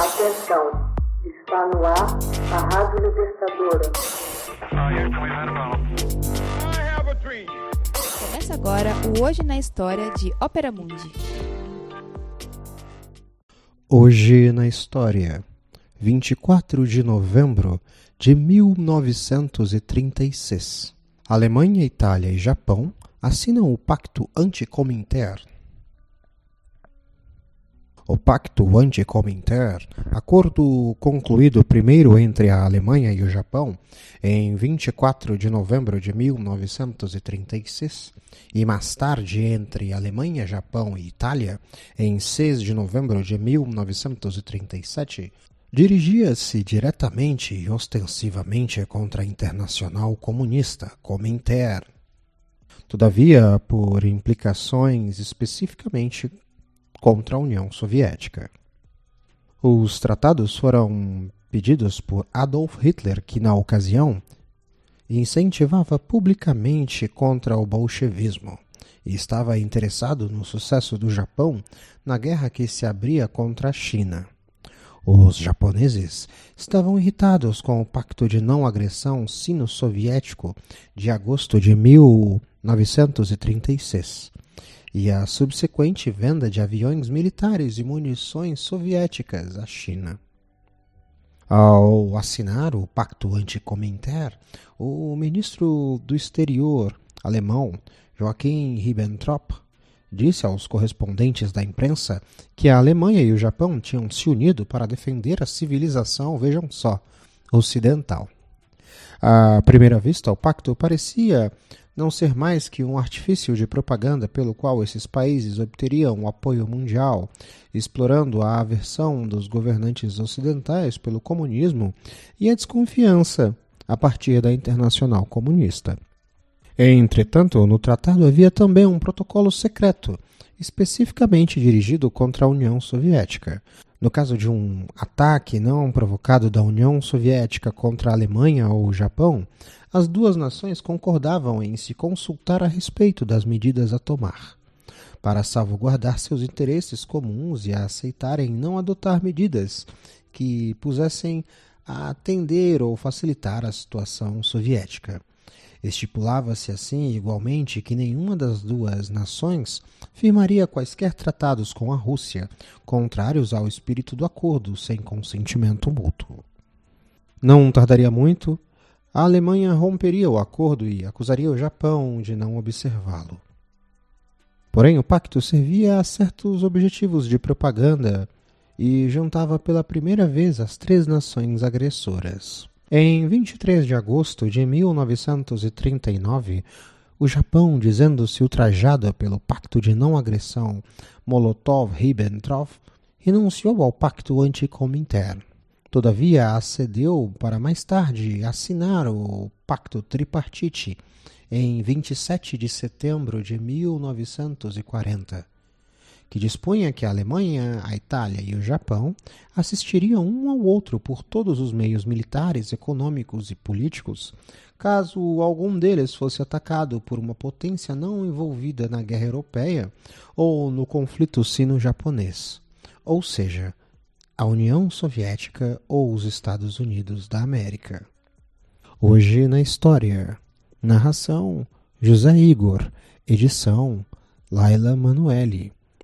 Atenção, está no ar a Rádio Libertadora. Começa agora o Hoje na História de Ópera Mundi. Hoje na História, 24 de novembro de 1936. Alemanha, Itália e Japão assinam o Pacto Anticominter o Pacto Anticominter, acordo concluído primeiro entre a Alemanha e o Japão em 24 de novembro de 1936 e mais tarde entre Alemanha, Japão e Itália em 6 de novembro de 1937, dirigia-se diretamente e ostensivamente contra a Internacional Comunista, Cominter. Todavia, por implicações especificamente contra a União Soviética. Os tratados foram pedidos por Adolf Hitler, que na ocasião incentivava publicamente contra o bolchevismo e estava interessado no sucesso do Japão na guerra que se abria contra a China. Os japoneses estavam irritados com o Pacto de Não Agressão Sino-Soviético de agosto de 1936 e a subsequente venda de aviões militares e munições soviéticas à China. Ao assinar o Pacto Anticominter, o ministro do Exterior alemão Joachim Ribbentrop disse aos correspondentes da imprensa que a Alemanha e o Japão tinham se unido para defender a civilização, vejam só, ocidental. À primeira vista, o pacto parecia não ser mais que um artifício de propaganda pelo qual esses países obteriam o apoio mundial, explorando a aversão dos governantes ocidentais pelo comunismo e a desconfiança a partir da internacional comunista. Entretanto, no tratado havia também um protocolo secreto, especificamente dirigido contra a União Soviética. No caso de um ataque não provocado da União Soviética contra a Alemanha ou o Japão, as duas nações concordavam em se consultar a respeito das medidas a tomar, para salvaguardar seus interesses comuns e a aceitarem não adotar medidas que pusessem a atender ou facilitar a situação soviética. Estipulava-se assim, igualmente, que nenhuma das duas nações firmaria quaisquer tratados com a Rússia, contrários ao espírito do acordo, sem consentimento mútuo. Não tardaria muito, a Alemanha romperia o acordo e acusaria o Japão de não observá-lo. Porém, o pacto servia a certos objetivos de propaganda e juntava pela primeira vez as três nações agressoras. Em 23 de agosto de 1939, o Japão, dizendo-se ultrajado pelo Pacto de Não Agressão Molotov-Ribbentrop, renunciou ao Pacto Anticominterno. Todavia, acedeu para mais tarde assinar o Pacto Tripartite em 27 de setembro de 1940, que dispunha que a Alemanha, a Itália e o Japão assistiriam um ao outro por todos os meios militares, econômicos e políticos, caso algum deles fosse atacado por uma potência não envolvida na guerra europeia ou no conflito sino-japonês, ou seja, a União Soviética ou os Estados Unidos da América. Hoje na História. Narração: José Igor. Edição: Laila Manuelle.